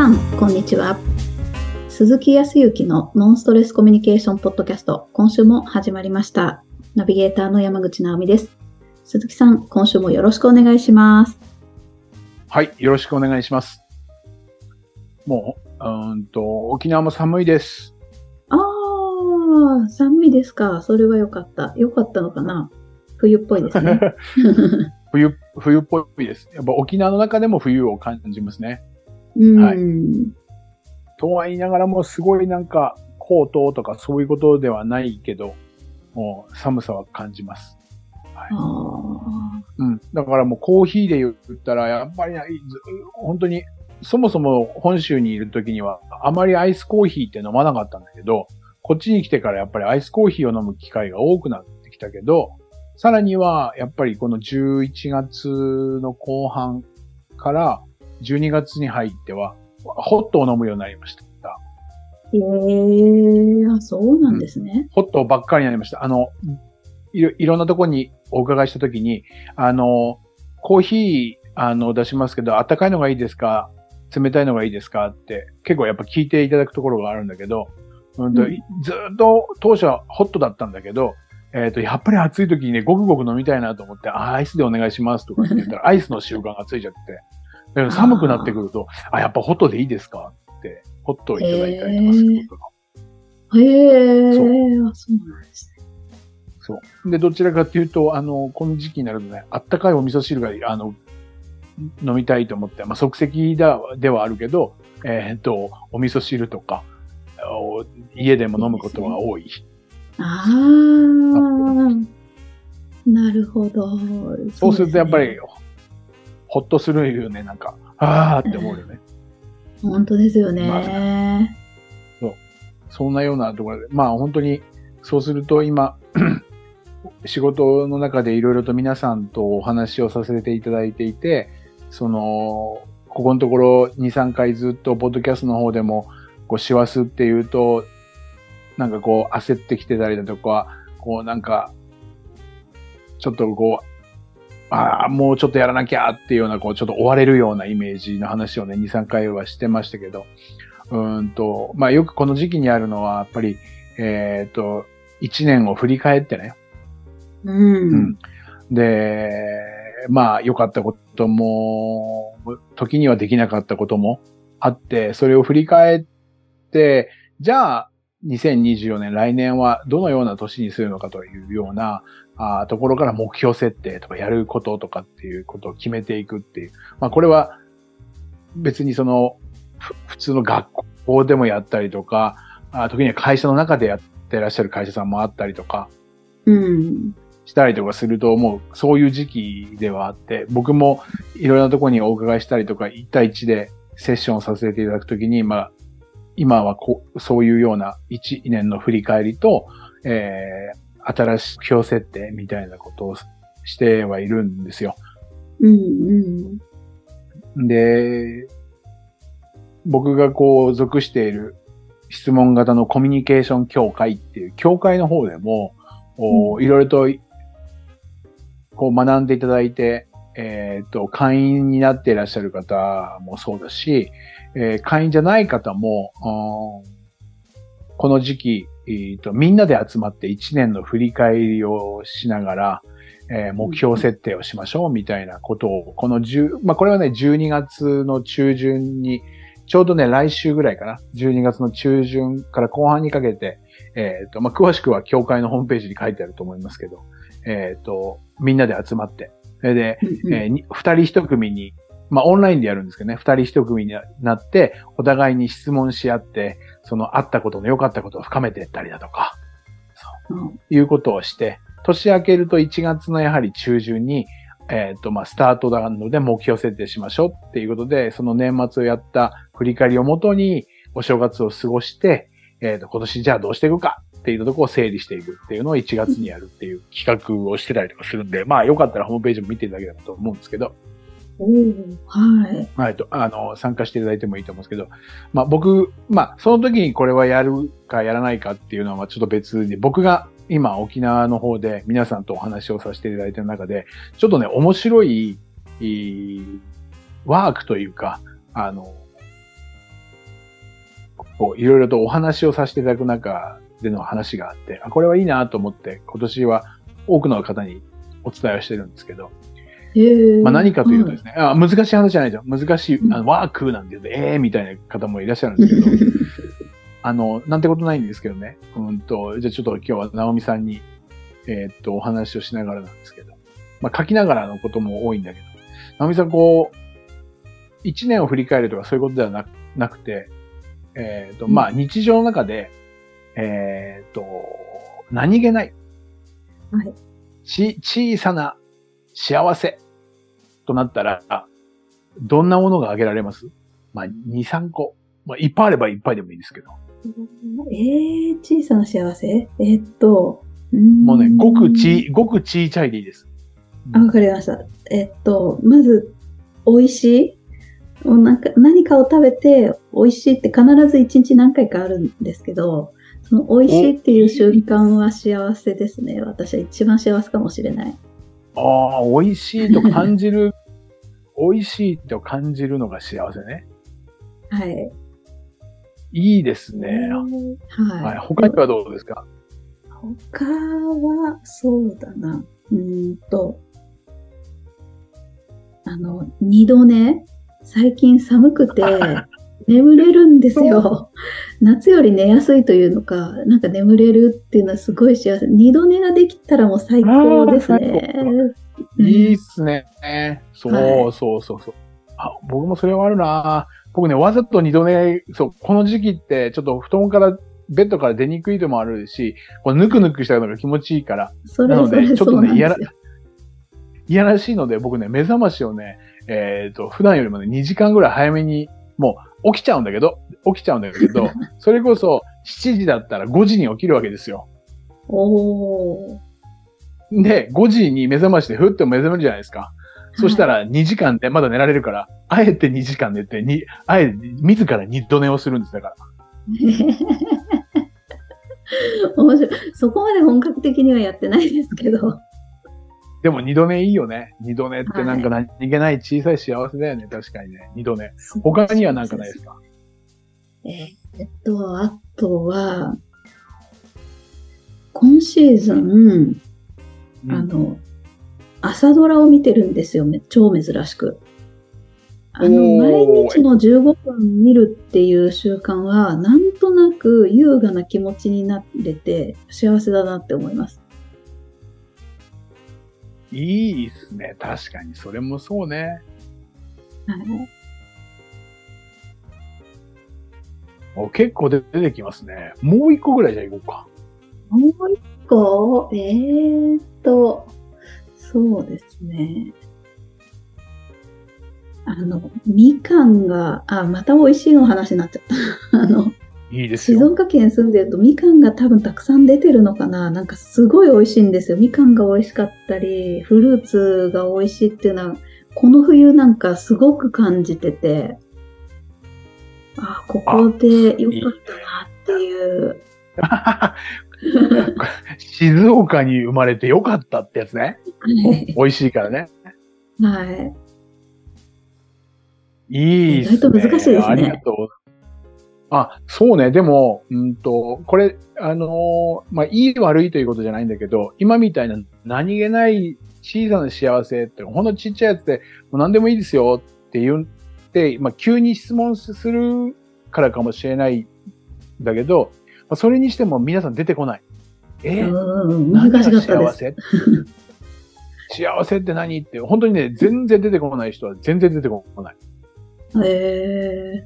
さん、こんにちは。鈴木康之のノンストレスコミュニケーションポッドキャスト、今週も始まりました。ナビゲーターの山口直美です。鈴木さん、今週もよろしくお願いします。はい、よろしくお願いします。もう、うーんと、沖縄も寒いです。あー、寒いですか。それはよかった。よかったのかな冬っぽいですね。冬、冬っぽいです。やっぱ沖縄の中でも冬を感じますね。はいとは言いながらも、すごいなんか、コートとかそういうことではないけど、もう寒さは感じます。あうん。だからもうコーヒーで言ったら、やっぱり本当に、そもそも本州にいる時には、あまりアイスコーヒーって飲まなかったんだけど、こっちに来てからやっぱりアイスコーヒーを飲む機会が多くなってきたけど、さらには、やっぱりこの11月の後半から12月に入っては、ホットを飲むようになりました。ーえー、あ、そうなんですね。ホットばっかりになりました。あの、いろいろんなところにお伺いしたときに、あの、コーヒー、あの、出しますけど、温かいのがいいですか？冷たいのがいいですか？って、結構やっぱ聞いていただくところがあるんだけど、うんとうんずーっと当初はホットだったんだけど、えっ、と、やっぱり暑い時にね、ごくごく飲みたいなと思って、あアイスでお願いしますとかって言ったら、アイスの習慣がついちゃって、寒くなってくると、あやっぱホットでいいですか？って、ホットをいただいたりとかすることが。へー、そう。あ、そうなんですね。そう。で、どちらかというと、あの、この時期になるとね、あったかいお味噌汁が、あの、飲みたいと思って、まあ、即席だ、ではあるけど、えーっと、お味噌汁とか、お家でも飲むことが多い。あー、なるほど。そうするとやっぱりほっとするよね、なんか、あーって思うよね。本当ですよね。まそんなようなところで、まあ本当に、そうすると今、仕事の中でいろいろと皆さんとお話をさせていただいていて、その、ここのところ2、3回ずっとポッドキャストの方でも、こう、師走っていうと、なんかこう、焦ってきてたりだとか、こうなんか、ちょっとこう、ああ、もうちょっとやらなきゃっていうような、こう、ちょっと追われるようなイメージの話をね、2、3回はしてましたけど、うーんと、まあよくこの時期にあるのは、やっぱり、えっ、と、1年を振り返ってね、うん。うん。で、まあ良かったことも、時にはできなかったこともあって、それを振り返って、じゃあ、2024年、来年はどのような年にするのかというようなあーところから目標設定とかやることとかっていうことを決めていくっていう。まあこれは別にそのふ普通の学校でもやったりとか、あー時には会社の中でやってらっしゃる会社さんもあったりとか、うん。したりとかすると、もうそういう時期ではあって、僕もいろいろなところにお伺いしたりとか、1対1でセッションをさせていただくときに、まあ、今はこう、そういうような1年の振り返りと、えー、新しい目標設定みたいなことをしてはいるんですよ。うん。うん。で、僕がこう属している質問型のコミュニケーション協会っていう協会の方でも、おいろいろとこう学んでいただいて、えっ、と、会員になっていらっしゃる方もそうだし、えー会員じゃない方も、うんこの時期、えーと、みんなで集まって1年の振り返りをしながら、えー目標設定をしましょうみたいなことを、この10、まあ、これはね、12月の中旬に、ちょうどね、来週ぐらいかな、12月の中旬から後半にかけて、えっ、と、まあ、詳しくは協会のホームページに書いてあると思いますけど、えっ、と、みんなで集まって、それで、うん。えーに二人一組に、まあ、オンラインでやるんですけどね、二人一組になって、お互いに質問し合って、そのあったことの良かったことを深めていったりだとか、う。んいうことをして、年明けると1月のやはり中旬に、えっ、と、まあ、スタートなので目標設定しましょうっていうことで、その年末をやった振り返りをもとに、お正月を過ごして、えっ、と、今年じゃあどうしていくかっていうところを整理していくっていうのを1月にやるっていう企画をしてたりとかするんで、まあ、よかったらホームページも見ていただければと思うんですけど、はい。はい、と、あの、参加していただいてもいいと思うんですけど、まあ僕、まあその時にこれはやるかやらないかっていうのはちょっと別で、僕が今沖縄の方で皆さんとお話をさせていただいてる中で、ちょっとね、面白い、ワークというか、あの、こう、いろいろとお話をさせていただく中での話があって、あ、これはいいなと思って、今年は多くの方にお伝えをしてるんですけど、まあ何かというとですね。ね、あ難しい話じゃないですよ。難しい、うんあのワークなんて言うと、ええー、みたいな方もいらっしゃるんですけど、あの、なんてことないんですけどね。うんと、じゃあちょっと今日は直美さんに、えーっと、お話をしながらなんですけど、まあ書きながらのことも多いんだけど、直美さんこう、一年を振り返るとかそういうことではななくて、えーっと、まあ日常の中で、えーっと、何気ない、はい。ち、小さな幸せとなったら、どんなものが挙げられます？まあ、2、3個。まあ、いっぱいあればいっぱいでもいいですけど。えー、小さな幸せ？えーっと、もうね、ごくち、ごく小さいでいいです。あ、わかりました。えっと、まず、美味しい？もうなんか何かを食べて美味しいって必ず一日何回かあるんですけど、その美味しいっていう瞬間は幸せですね。私は一番幸せかもしれない。ああ、美味しいと感じる、美味しいと感じるのが幸せね。はい。いいですね。はい。はい。他にはどうですか？他は、そうだな。うーんと、あの、二度寝？最近寒くて 眠れるんですよ。夏より寝やすいというのか、なんか眠れるっていうのはすごい幸せ。二度寝ができたらもう最高ですね。うんいいっすね。そう、はいそうそうそう。あ、僕もそれはあるな僕ね、わざと二度寝、そう、この時期ってちょっと布団から、ベッドから出にくいともあるし、こうぬくぬくしたのが気持ちいいから、それなのでちょっとねそうなんですよ。いやらしいので、僕ね、目覚ましをね、えっ、と、普段よりもね、2時間ぐらい早めに、もう起きちゃうんだけど、起きちゃうんだけど、それこそ7時だったら5時に起きるわけですよ。おー。で、5時に目覚ましでふっと目覚めるじゃないですか。そしたら2時間でまだ寝られるから、あえて2時間寝て、に、あえて自ら二度寝をするんです。だから。面白い。そこまで本格的にはやってないですけど。でも二度寝いいよね。二度寝ってなんか何気ない小さい幸せだよね。確かにね。二度寝。他には何かないですか？えーっと、あとは、今シーズン、うんあの、朝ドラを見てるんですよ。め超珍しく。あの、お毎ー日の15分見るっていう習慣は、なんとなく優雅な気持ちになれて、幸せだなって思います。いいっすね。確かに。それもそうね。はい。結構出てきますね。もう一個ぐらいじゃあ行こうか。もう一個、えーっと、そうですね。あの、みかんが、あ、また美味しいの話になっちゃった。あの、いいですよ。静岡県住んでるとみかんが多分たくさん出てるのかななんかすごい美味しいんですよ。みかんが美味しかったり、フルーツが美味しいっていうのは、この冬なんかすごく感じてて、あ、ここでよかったなっていう。静岡に生まれてよかったってやつね。はい美味しいからね。はい。いいっすね。意外と難しいですねありがとう。あ、そうね。でも、うんと、これ、あのーまあ、いい悪いということじゃないんだけど、今みたいな何気ない小さな幸せって、ほんのちっちゃいやつで、もう何でもいいですよって言って、まあ、急に質問するからかもしれないんだけど、まあ、それにしても皆さん出てこない。え？うん、何が難しかった。幸 せ幸せって何って、本当にね、全然出てこない人は全然出てこない。へ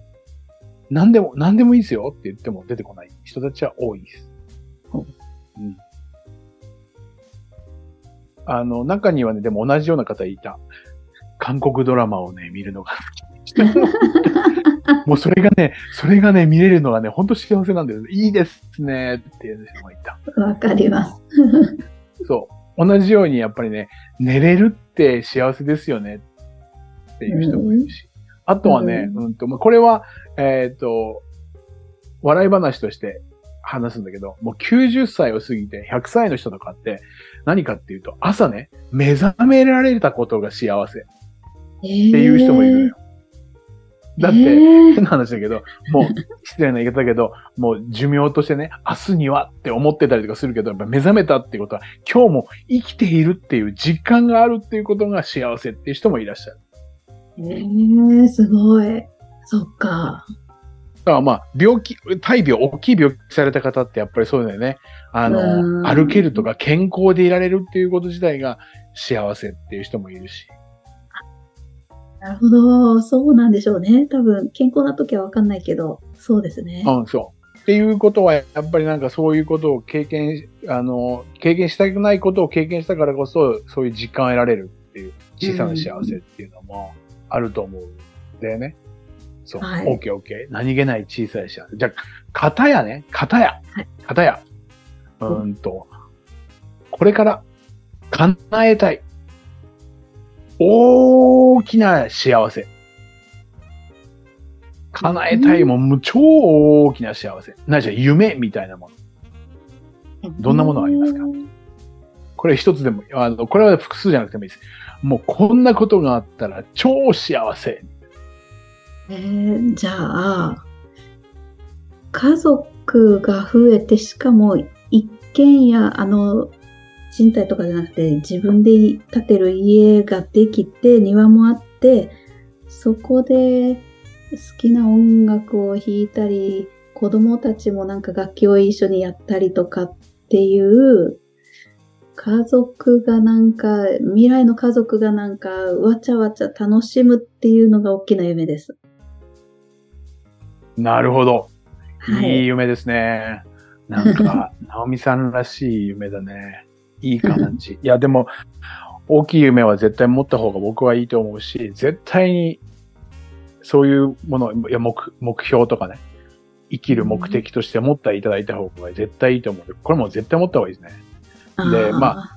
何でも、何でもいいですよって言っても出てこない人たちは多いです。ほうん。あの、中にはね、でも同じような方いた。韓国ドラマをね、見るのが好き。もうそれがね、それがね、見れるのがね、本当幸せなんです。いいですねっていう人もいた。ーわかります。そう。同じようにやっぱりね、寝れるって幸せですよねっていう人もいるし。あとはね、ううんと、まあこれは、えっ、と、笑い話として話すんだけど、もう90歳を過ぎて100歳の人とかって何かっていうと、朝ね、目覚められたことが幸せっていう人もいるのよ。だって、えー変な話だけど、もう、失礼な言い方だけど、もう寿命としてね、明日にはって思ってたりとかするけど、やっぱ目覚めたってことは、今日も生きているっていう実感があるっていうことが幸せっていう人もいらっしゃる。えー、すごい。そっか。だからまあ、病気、大病、大きい病気された方ってやっぱりそうだよね。あうの、ん歩けるとか健康でいられるっていうこと自体が幸せっていう人もいるし。なるほど。そうなんでしょうね。多分、健康な時はわかんないけど、そうですね。うん、そう。っていうことは、やっぱりなんかそういうことを経験、あの、経験したくないことを経験したからこそ、そういう実感を得られるっていう、小さな幸せっていうのもあると思うんだよね。そう。はいオッケーオッケー。何気ない小さい幸せ。じゃあ、片やね、片や。はい片や。うーんと、これから叶えたい。大きな幸せ。叶えたいもん、もう超大きな幸せ。ないしは夢みたいなもの。どんなものありますか？これ一つでも、あの、これは複数じゃなくてもいいです。もうこんなことがあったら超幸せ。えー、じゃあ、家族が増えて、しかも一軒家、あの、賃貸とかじゃなくて、自分で建てる家ができて、庭もあって、そこで好きな音楽を弾いたり、子供たちもなんか楽器を一緒にやったりとかっていう、家族がなんか、未来の家族がなんか、わちゃわちゃ楽しむっていうのが大きな夢です。なるほど。はいいい夢ですね。なんか、直美さんらしい夢だね。いい感じ。いや、でも、大きい夢は絶対持った方が僕はいいと思うし、絶対に、そういうもの、いや目、目標とかね、生きる目的として持っていただいた方が絶対いいと思う。これも絶対持った方がいいですね。でま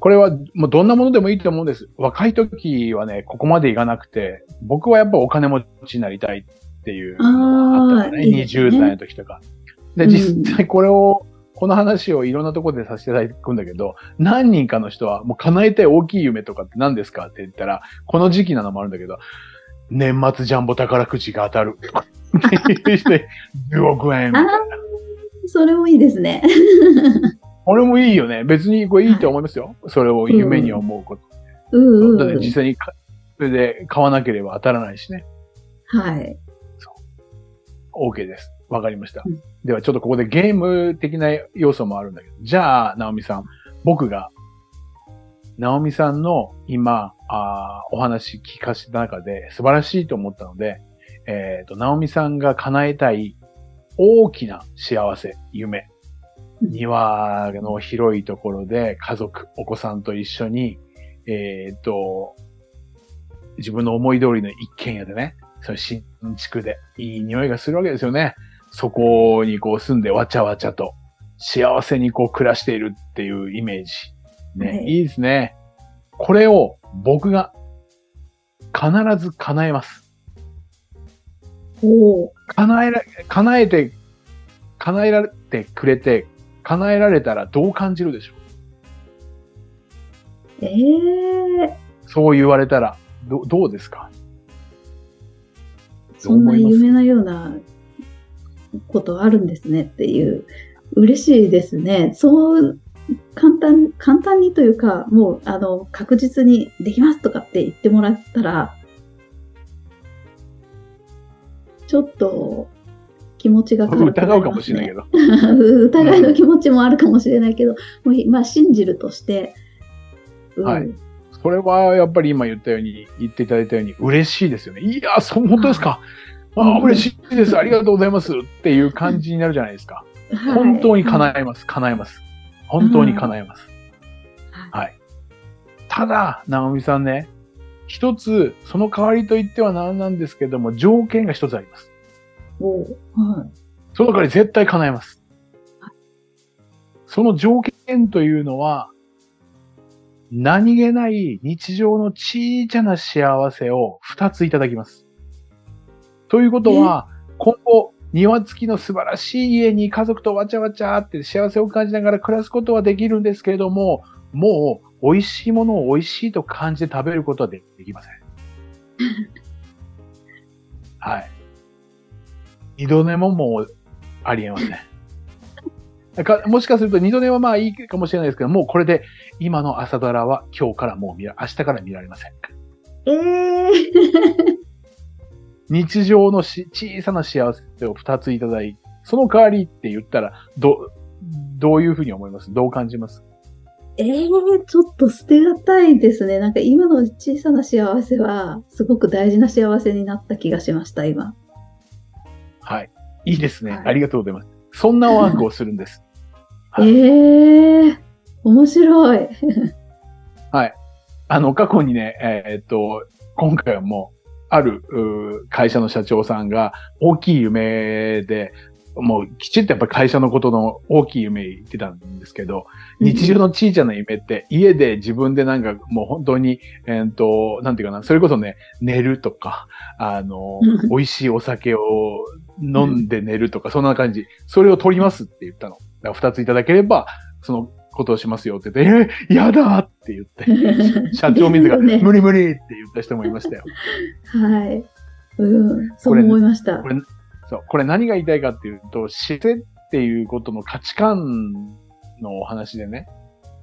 これはもうどんなものでもいいと思うんです。若い時はね、ここまでいかなくて、僕はやっぱお金持ちになりたいっていうのがあったのね。ね20代の時とか。で、うん実際これを、この話をいろんなところでさせていただくんだけど、何人かの人はもう叶えたい大きい夢とかって何ですかって言ったら、この時期なのもあるんだけど、年末ジャンボ宝くじが当たる。っていう人で、10億円みたいな。それもいいですね。これもいいよね。別にこれいいと思いますよ。それを夢に思うこと。うんうん。だって実際にか、それで買わなければ当たらないしね。はい。OK です。わかりましたうん。ではちょっとここでゲーム的な要素もあるんだけど。じゃあ、ナオミさん、僕が、ナオミさんの今、あーお話聞かせた中で素晴らしいと思ったので、えっ、と、ナオミさんが叶えたい大きな幸せ、夢。うん庭の広いところで家族、お子さんと一緒に、えっ、と、自分の思い通りの一軒家でね、その新築でいい匂いがするわけですよね。そこにこう住んでわちゃわちゃと幸せにこう暮らしているっていうイメージ。ね、はいいいですね。これを僕が必ず叶えます。おー叶えら、叶えて、叶えられてくれて、叶えられたらどう感じるでしょう？ええそう言われたら、どどうですかそんな夢のようなことあるんですねっていう、嬉しいですね。そう、簡単、簡単にというか、もう、あの、確実にできますとかって言ってもらったら、ちょっと気持ちが軽くなり疑うかもしれないけど。疑いの気持ちもあるかもしれないけど、もうまあ信じるとして、うんはいそれはやっぱり今言ったように、言っていただいたように嬉しいですよね。いや、そう、本当ですか。あ嬉しいです。ありがとうございます。っていう感じになるじゃないですか。はい本当に叶えます。叶えます。本当に叶えます。はいはい。ただ、直美さんね、一つ、その代わりと言っては何なんですけども、条件が一つあります。おうはいその代わり絶対叶えます。その条件というのは、何気ない日常の小さな幸せを二ついただきます。ということは、今後、庭付きの素晴らしい家に家族とわちゃわちゃって幸せを感じながら暮らすことはできるんですけれども、もう美味しいものを美味しいと感じて食べることはできません。はい。二度寝ももうありえません。かもしかすると二度寝はまあいいかもしれないですけど、もうこれで今の朝ドラは今日からもう見ら、明日から見られません。ええ日常のし小さな幸せを二ついただいその代わりって言ったら、ど、どういうふうに思います？どう感じます？ええちょっと捨てがたいですね。なんか今の小さな幸せは、すごく大事な幸せになった気がしました、今。はい。いいですね。はいありがとうございます。そんなワークをするんです。は いええ面白い。はい。あの、過去にね、えーっと、今回はもう、ある会社の社長さんが大きい夢で、もうきちっとやっぱり会社のことの大きい夢言ってたんですけど、日常の小さな夢って家で自分でなんかもう本当に、えーっと、なんていうかな、それこそね、寝るとか、あのうん、美味しいお酒を飲んで寝るとか、そんな感じ。それを取りますって言ったの。だから二ついただければ、そのことをしますよって言って、えー、やだって言って。社長自ら、無理無理って言った人もいましたよ。はい。うん、そう思いましたこ。れ、そう、これ何が言いたいかっていうと、姿勢っていうことの価値観のお話でね。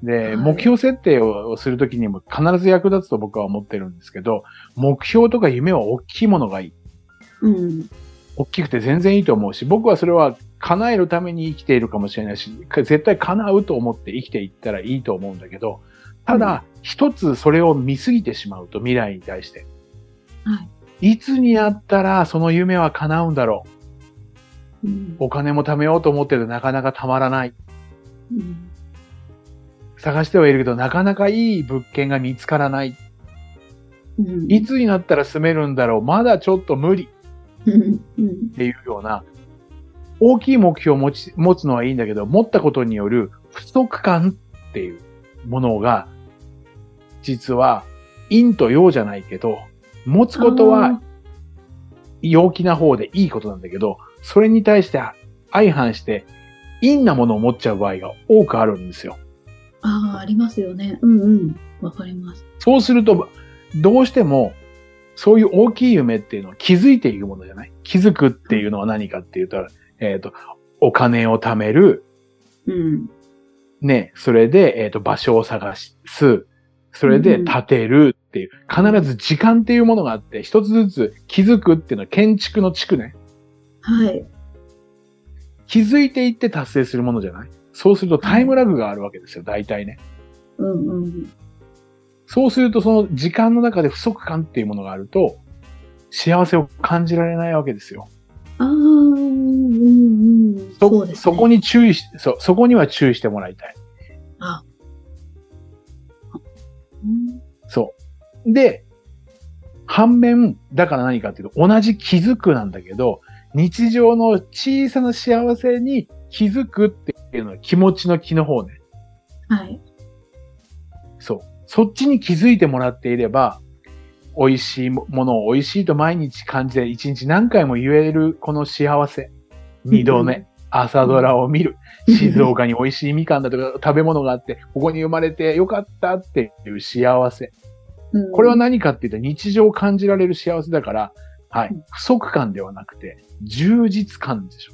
で、はい目標設定をするときにも必ず役立つと僕は思ってるんですけど、目標とか夢は大きいものがいい。うん。大きくて全然いいと思うし、僕はそれは叶えるために生きているかもしれないし、絶対叶うと思って生きていったらいいと思うんだけど、ただ、一つそれを見すぎてしまうと未来に対して。はい。いつになったらその夢は叶うんだろう。うんお金も貯めようと思ってるとなかなか貯まらない。うん探してはいるけど、なかなかいい物件が見つからない。うんいつになったら住めるんだろう。まだちょっと無理っていうような、大きい目標を持ち、持つのはいいんだけど、持ったことによる不足感っていうものが、実は陰と陽じゃないけど、持つことは陽気な方でいいことなんだけど、それに対して相反して陰なものを持っちゃう場合が多くあるんですよ。ああ、ありますよね。うんうん。わかります。そうすると、どうしても、そういう大きい夢っていうのは気づいていくものじゃない？気づくっていうのは何かっていうと、えっ、と、お金を貯める、うん。ね、それで、えっ、と、場所を探す、それで建てるっていう、必ず時間っていうものがあって、一つずつ気づくっていうのは建築の地区ね。はい。気づいていって達成するものじゃない？そうするとタイムラグがあるわけですよ、大体ね。うんうん。そうするとその時間の中で不足感っていうものがあると、幸せを感じられないわけですよ。ああ、うんうん。そ、そうです、ね。そこに注意し、そ、そこには注意してもらいたい。あ。うんそう。で、反面、だから何かっていうと、同じ気づくなんだけど、日常の小さな幸せに気づくっていうのは気持ちの気の方ね。はい。そう。そっちに気づいてもらっていれば、美味しいものを美味しいと毎日感じて、一日何回も言えるこの幸せ。二度目、朝ドラを見る。静岡に美味しいみかんだとか食べ物があって、ここに生まれてよかったっていう幸せ。うんこれは何かって言ったら日常を感じられる幸せだから、はいうん。不足感ではなくて、充実感でしょ。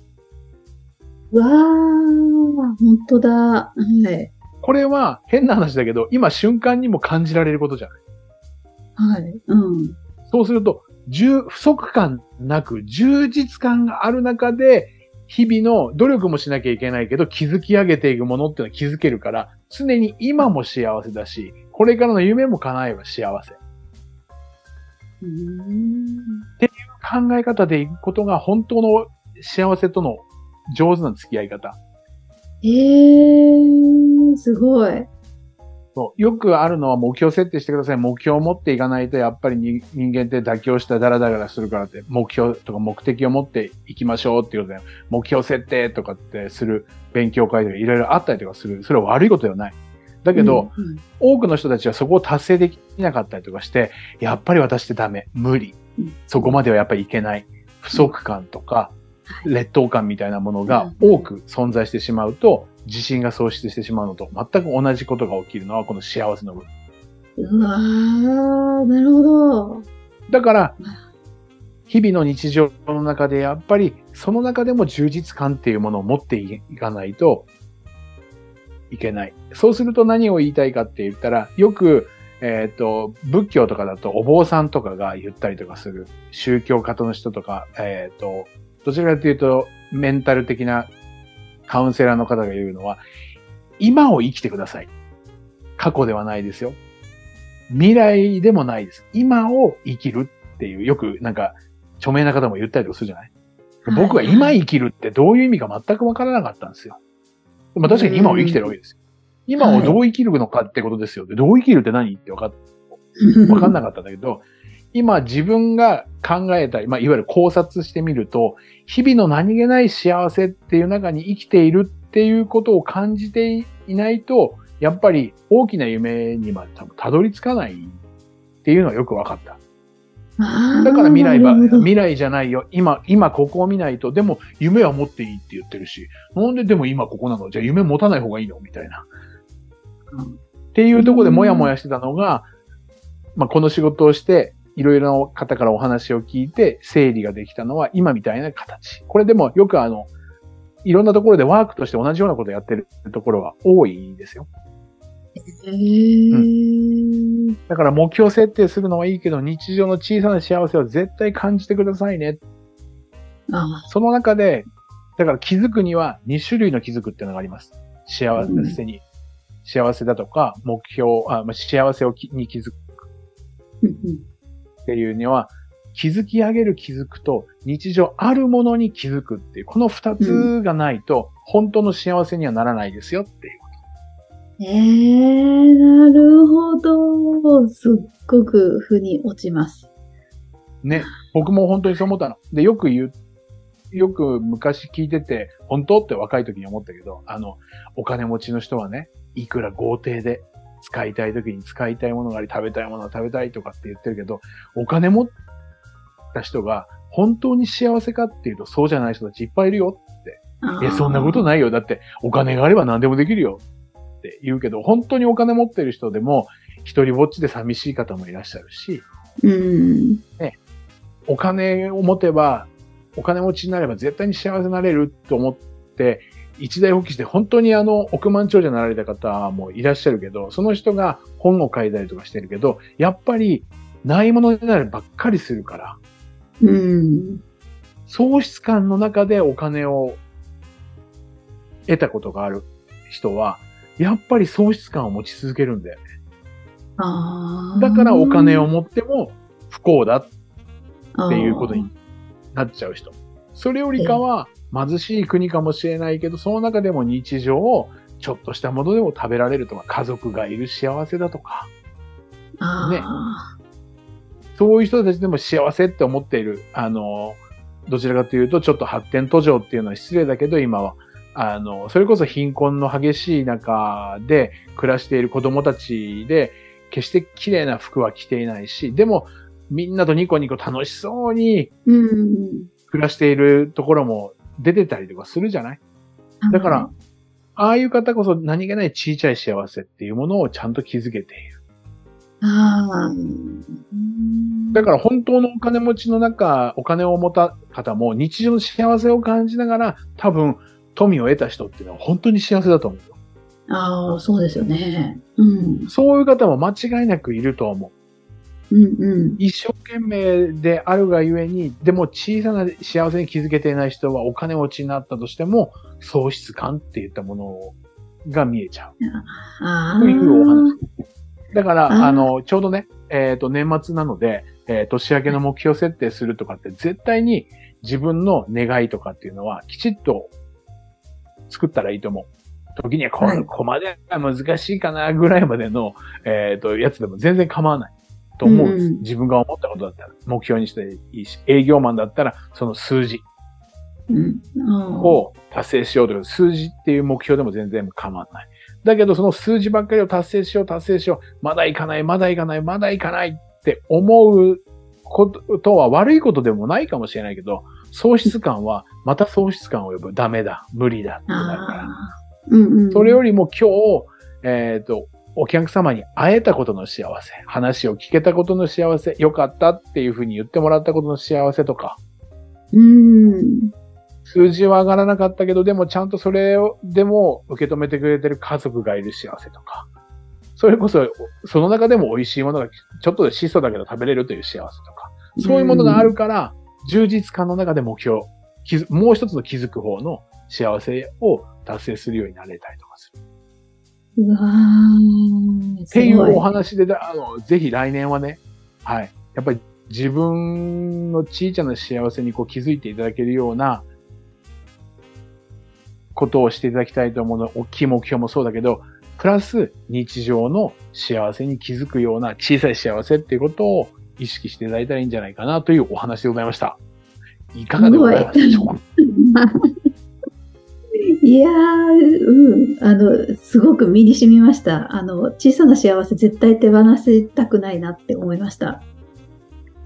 うわー、本当だ。はい。これは変な話だけど、今瞬間にも感じられることじゃない。はい。うん。そうすると、充不足感なく充実感がある中で、日々の努力もしなきゃいけないけど、築き上げていくものっていうのは気づけるから、常に今も幸せだし、これからの夢も叶えば幸せ。うーん考え方でいくことが本当の幸せとの上手な付き合い方。えー、すごい。そうよくあるのは目標設定してください。目標を持っていかないと、やっぱり人人間って妥協したダラダラするからって、目標とか目的を持っていきましょうっていうことで、目標設定とかってする勉強会とかいろいろあったりとかする。それは悪いことではない。だけど、うんうん多くの人たちはそこを達成できなかったりとかして、やっぱり私ってダメ。無理うん。そこまではやっぱりいけない。不足感とか、はい劣等感みたいなものが多く存在してしまうと、自信が喪失してしまうのと全く同じことが起きるのはこの幸せの部分。うわー、なるほど。だから、日々の日常の中でやっぱりその中でも充実感っていうものを持っていかないといけない。そうすると何を言いたいかって言ったら、よく、えっ、と、仏教とかだとお坊さんとかが言ったりとかする宗教家の人とか、えっ、と、どちらかというとメンタル的なカウンセラーの方が言うのは、今を生きてください。過去ではないですよ。未来でもないです。今を生きるっていう、よくなんか、著名な方も言ったりとかするじゃない、僕は今生きるってどういう意味か全くわからなかったんですよ。まあ確かに今を生きてるわけですよ。今をどう生きるのかってことですよ。でどう生きるって何？ってわか わかんなかったんだけど、今自分が考えたり、まあ、いわゆる考察してみると、日々の何気ない幸せっていう中に生きているっていうことを感じていないと、やっぱり大きな夢にまで多分たどり着かないっていうのはよく分かった。だから未来は、未来じゃないよ。今、今ここを見ないと、でも夢は持っていいって言ってるし、なんででも今ここなの？じゃあ夢持たない方がいいの？みたいな。うん、っていうところでもやもやしてたのが、まあ、この仕事をして、いろいろな方からお話を聞いて整理ができたのは今みたいな形。これでもよくあの、いろんなところでワークとして同じようなことをやってるところは多いですよ。へーうん、だから目標設定するのはいいけど、日常の小さな幸せを絶対感じてくださいね。あその中で、だから気づくには2種類の気づくっていうのがあります。幸せに。うん、幸せだとか、目標、あ幸せをに気づく。っていうには、気づき上げる気づくと、日常あるものに気づくっていう、この二つがないと、本当の幸せにはならないですよっていうええー、なるほど。すっごく腑に落ちます。ね。僕も本当にそう思ったの。で、よく言う、よく昔聞いてて、本当って若い時に思ったけど、あの、お金持ちの人はね、いくら豪邸で使いたい時に使いたいものがあり、食べたいものを食べたいとかって言ってるけど、お金持った人が本当に幸せかっていうとそうじゃない人たちいっぱいいるよって。え、そんなことないよ。だってお金があれば何でもできるよって言うけど、本当にお金持ってる人でも、一人ぼっちで寂しい方もいらっしゃるし、うん。ね、お金を持てば、お金持ちになれば絶対に幸せになれると思って、一大放棄して本当にあの億万長者になられた方もいらっしゃるけど、その人が本を書いたりとかしてるけど、やっぱりないものになるばっかりするから、うん、喪失感の中でお金を得たことがある人は、やっぱり喪失感を持ち続けるんだよね。だからお金を持っても不幸だっていうことになっちゃう人。それよりかは貧しい国かもしれないけど、その中でも日常をちょっとしたものでも食べられるとか、家族がいる幸せだとか、ね。そういう人たちでも幸せって思っている、あの、どちらかというと、ちょっと発展途上っていうのは失礼だけど、今は。あの、それこそ貧困の激しい中で暮らしている子供たちで、決して綺麗な服は着ていないし、でもみんなとニコニコ楽しそうに暮らしているところも出てたりとかするじゃない？だから、ああいう方こそ何気ない小さい幸せっていうものをちゃんと気づけている。だから本当のお金持ちの中、お金を持った方も日常の幸せを感じながら多分富を得た人っていうのは本当に幸せだと思うよ。ああ、そうですよね。うん。そういう方も間違いなくいると思う。うんうん。一生懸命であるがゆえに、でも小さな幸せに気づけていない人はお金持ちになったとしても、喪失感っていったものが見えちゃう。というお話。だから、あの、ちょうどね、えっ、ー、と、年末なので、えー、年明けの目標設定するとかって絶対に自分の願いとかっていうのはきちっと作ったらいいと思う。時にはこ、はい、こまでは難しいかなぐらいまでの、えっ、ー、と、やつでも全然構わないと思うんです、うん。自分が思ったことだったら、目標にしていいし、営業マンだったら、その数字を達成しようという、数字っていう目標でも全然構わない。だけど、その数字ばっかりを達成しよう、達成しよう、まだいかない、まだいかない、まだいかないって思うことは悪いことでもないかもしれないけど、喪失感はまた喪失感を呼ぶ。ダメだ。無理だ。ってなるから。うんうん、それよりも今日、えっ、ー、と、お客様に会えたことの幸せ、話を聞けたことの幸せ、良かったっていうふうに言ってもらったことの幸せとか、うん。数字は上がらなかったけど、でもちゃんとそれを、でも受け止めてくれてる家族がいる幸せとか、それこそ、その中でも美味しいものが、ちょっとで質素だけど食べれるという幸せとか、そういうものがあるから、充実感の中で目標、もう一つの気づく方の幸せを達成するようになれたりとかする。うわーっていうお話で、あの、ぜひ来年はね、はい。やっぱり自分の小さな幸せにこう気づいていただけるようなことをしていただきたいと思うの、大きい目標もそうだけど、プラス日常の幸せに気づくような小さい幸せっていうことを意識していただいたらいいんじゃないかなというお話でございました。いかがでございますでしょうか？いやー、うん。あの、すごく身に染みました。あの、小さな幸せ絶対手放したくないなって思いました。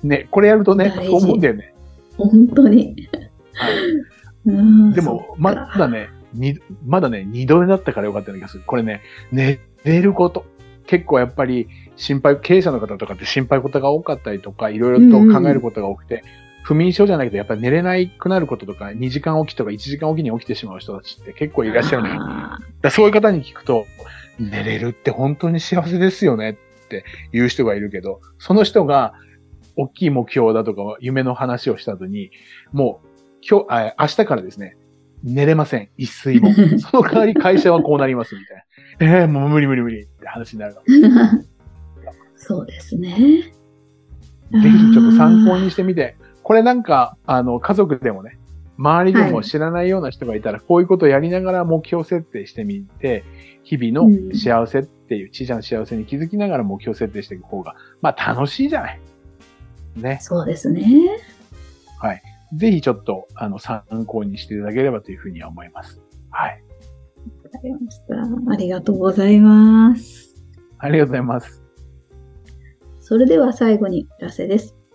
ね、これやるとね、そう思うんだよね。本当に。はいうんでも、まだね、に、まだね、二度目だったからよかったような気がする。これね、寝れること。結構やっぱり心配、経営者の方とかって心配事が多かったりとか、いろいろと考えることが多くて、不眠症じゃないけど、やっぱり寝れないくなることとか、2時間起きとか1時間起きに起きてしまう人たちって結構いらっしゃるのよ。だそういう方に聞くと、寝れるって本当に幸せですよねって言う人がいるけど、その人が大きい目標だとか夢の話をした後に、もう今日、あ明日からですね、寝れません。一睡も。その代わり会社はこうなりますみたいな。ええもう無理無理無理って話になるの。ー そうですね。ぜひちょっと参考にしてみて、これなんか、あの、家族でもね、周りでも知らないような人がいたら、こういうことをやりながら目標設定してみて、日々の幸せっていう小さな幸せに気づきながら目標設定していく方が、まあ楽しいじゃない。ね。そうですね。はい。ぜひちょっと、あの、参考にしていただければというふうには思います。はい。わかりました。ありがとうございます。ありがとうございます。それでは最後にお知らせです。